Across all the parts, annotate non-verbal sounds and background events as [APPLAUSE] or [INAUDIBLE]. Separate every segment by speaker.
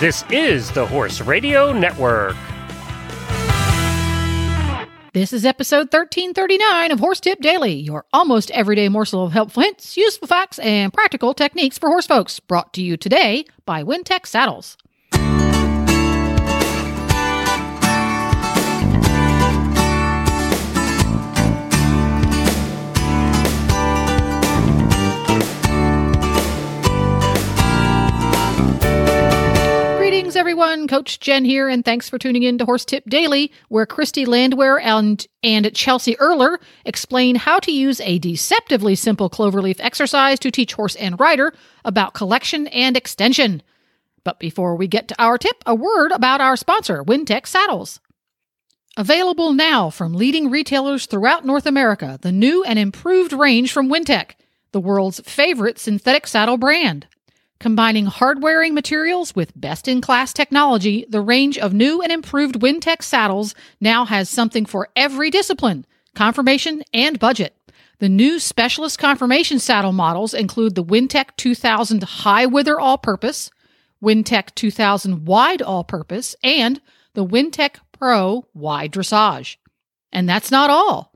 Speaker 1: This is the Horse Radio Network.
Speaker 2: This is episode 1339 of Horse Tip Daily, your almost everyday morsel of helpful hints, useful facts, and practical techniques for horse folks. Brought to you today by Wintec Saddles. Everyone. Coach Jen here, and thanks for tuning in to Horse Tip Daily, where Christy Landwehr and, and Chelsea Erler explain how to use a deceptively simple cloverleaf exercise to teach horse and rider about collection and extension. But before we get to our tip, a word about our sponsor, Wintec Saddles. Available now from leading retailers throughout North America, the new and improved range from Wintec, the world's favorite synthetic saddle brand. Combining hard-wearing materials with best-in-class technology, the range of new and improved Wintec saddles now has something for every discipline, conformation, and budget. The new specialist conformation saddle models include the Wintec 2000 High Wither All-Purpose, Wintec 2000 Wide All-Purpose, and the Wintec Pro Wide Dressage. And that's not all.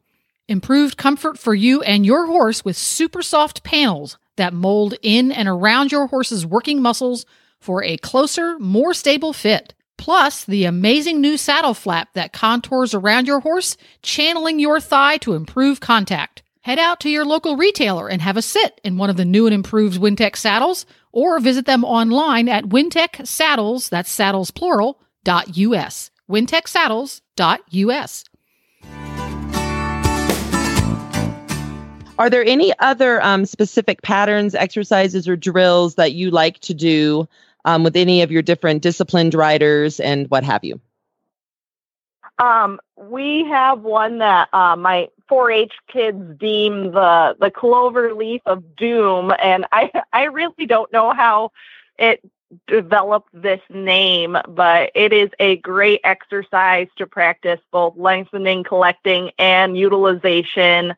Speaker 2: Improved comfort for you and your horse with super soft panels that mold in and around your horse's working muscles for a closer, more stable fit. Plus, the amazing new saddle flap that contours around your horse, channeling your thigh to improve contact. Head out to your local retailer and have a sit in one of the new and improved Wintec saddles, or visit them online at Wintec Saddles, that's saddles plural, dot US. WintecSaddles.us.
Speaker 3: Are there any other um, specific patterns, exercises, or drills that you like to do um, with any of your different disciplined riders and what have you?
Speaker 4: Um, we have one that uh, my 4-H kids deem the the clover leaf of doom, and I [LAUGHS] I really don't know how it developed this name, but it is a great exercise to practice both lengthening, collecting, and utilization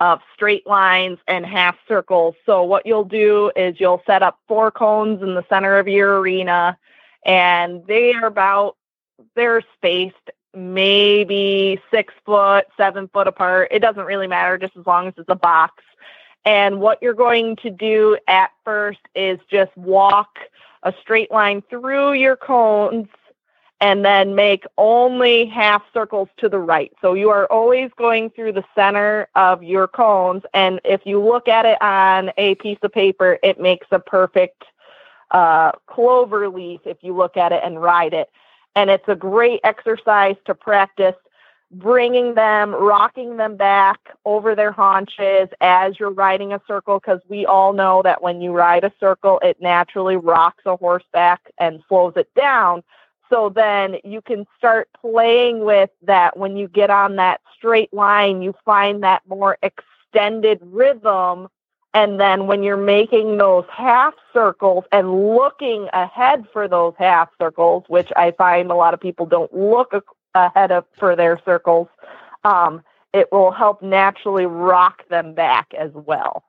Speaker 4: of straight lines and half circles. So what you'll do is you'll set up four cones in the center of your arena and they are about they're spaced maybe six foot, seven foot apart. It doesn't really matter just as long as it's a box. And what you're going to do at first is just walk a straight line through your cones and then make only half circles to the right. So you are always going through the center of your cones. And if you look at it on a piece of paper, it makes a perfect uh, clover leaf if you look at it and ride it. And it's a great exercise to practice bringing them, rocking them back over their haunches as you're riding a circle, because we all know that when you ride a circle, it naturally rocks a horse back and slows it down. So then you can start playing with that when you get on that straight line, you find that more extended rhythm. And then when you're making those half circles and looking ahead for those half circles, which I find a lot of people don't look ahead of for their circles, um, it will help naturally rock them back as well.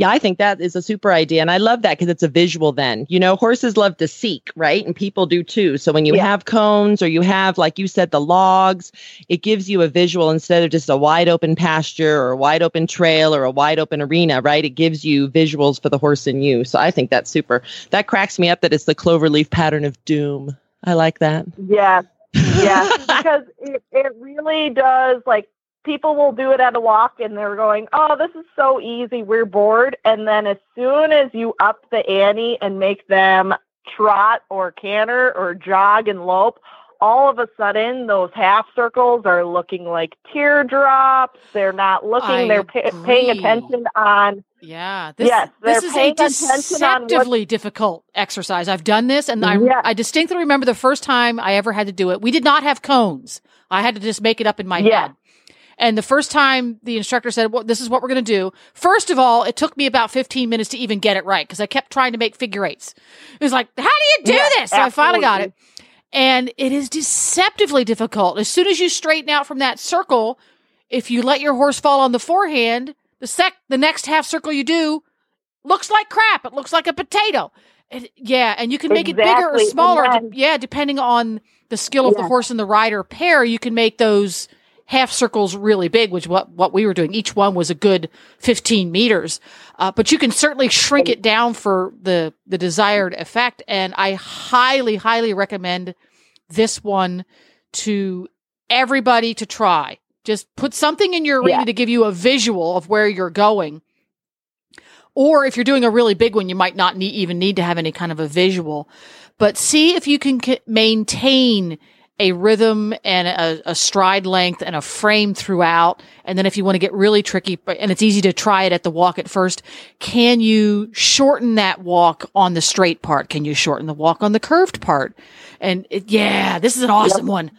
Speaker 3: Yeah, I think that is a super idea. And I love that because it's a visual then. You know, horses love to seek, right? And people do too. So when you yeah. have cones or you have, like you said, the logs, it gives you a visual instead of just a wide open pasture or a wide open trail or a wide open arena, right? It gives you visuals for the horse and you. So I think that's super. That cracks me up that it's the cloverleaf pattern of doom. I like that.
Speaker 4: Yeah. Yeah. [LAUGHS] because it, it really does like people will do it at a walk and they're going, oh, this is so easy. We're bored. And then as soon as you up the ante and make them trot or canter or jog and lope, all of a sudden those half circles are looking like teardrops. They're not looking, I they're pa- paying attention on.
Speaker 2: Yeah. This, yes, this is a deceptively difficult exercise. I've done this and I, yes. I distinctly remember the first time I ever had to do it. We did not have cones. I had to just make it up in my yes. head. And the first time the instructor said, well, this is what we're going to do. First of all, it took me about 15 minutes to even get it right because I kept trying to make figure eights. It was like, how do you do yeah, this? So. I finally got it. And it is deceptively difficult. As soon as you straighten out from that circle, if you let your horse fall on the forehand, the sec, the next half circle you do looks like crap. It looks like a potato. It, yeah, and you can make exactly. it bigger or smaller. Then, yeah, depending on the skill of yeah. the horse and the rider pair, you can make those half circles really big, which what what we were doing. Each one was a good fifteen meters, uh, but you can certainly shrink it down for the the desired effect. And I highly, highly recommend this one to everybody to try. Just put something in your arena yeah. to give you a visual of where you're going. Or if you're doing a really big one, you might not need, even need to have any kind of a visual. But see if you can c- maintain a rhythm and a, a, stride length and a frame throughout. And then if you want to get really tricky, and it's easy to try it at the walk at first, can you shorten that walk on the straight part? Can you shorten the walk on the curved part? And it, yeah, this is an awesome yep. one.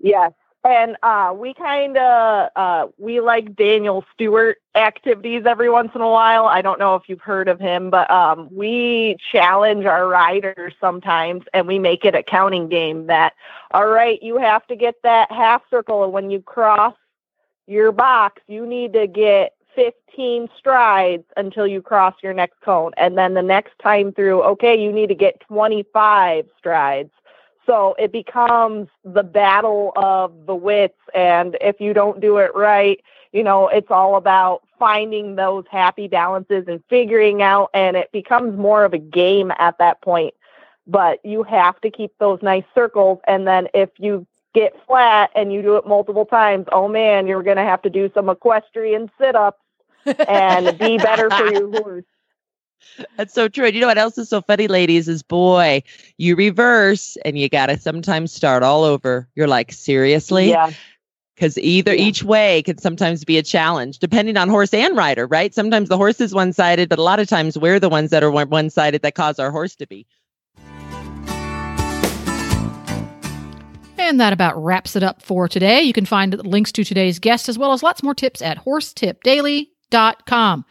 Speaker 4: Yes and uh, we kind of uh, we like Daniel Stewart activities every once in a while. I don't know if you've heard of him, but um, we challenge our riders sometimes, and we make it a counting game. That all right, you have to get that half circle, and when you cross your box, you need to get 15 strides until you cross your next cone, and then the next time through, okay, you need to get 25 strides so it becomes the battle of the wits. And if you don't do it right, you know, it's all about finding those happy balances and figuring out, and it becomes more of a game at that point. But you have to keep those nice circles. And then if you get flat and you do it multiple times, oh man, you're going to have to do some equestrian sit ups [LAUGHS] and be better for your horse.
Speaker 3: That's so true. And you know what else is so funny, ladies, is boy, you reverse and you got to sometimes start all over. You're like, seriously?
Speaker 4: Yeah.
Speaker 3: Because either yeah. each way can sometimes be a challenge, depending on horse and rider, right? Sometimes the horse is one sided, but a lot of times we're the ones that are one sided that cause our horse to be.
Speaker 2: And that about wraps it up for today. You can find links to today's guest as well as lots more tips at horsetipdaily.com.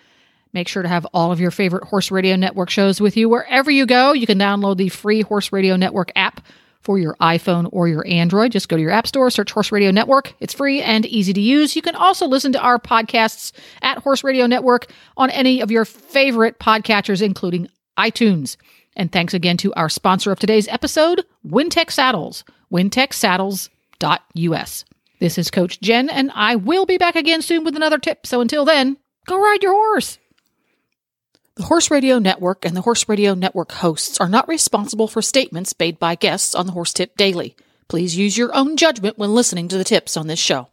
Speaker 2: Make sure to have all of your favorite Horse Radio Network shows with you wherever you go. You can download the free Horse Radio Network app for your iPhone or your Android. Just go to your App Store, search Horse Radio Network. It's free and easy to use. You can also listen to our podcasts at Horse Radio Network on any of your favorite podcatchers, including iTunes. And thanks again to our sponsor of today's episode, Wintec Saddles, wintecsaddles.us. This is Coach Jen, and I will be back again soon with another tip. So until then, go ride your horse. The Horse Radio Network and the Horse Radio Network hosts are not responsible for statements made by guests on the Horse Tip Daily. Please use your own judgment when listening to the tips on this show.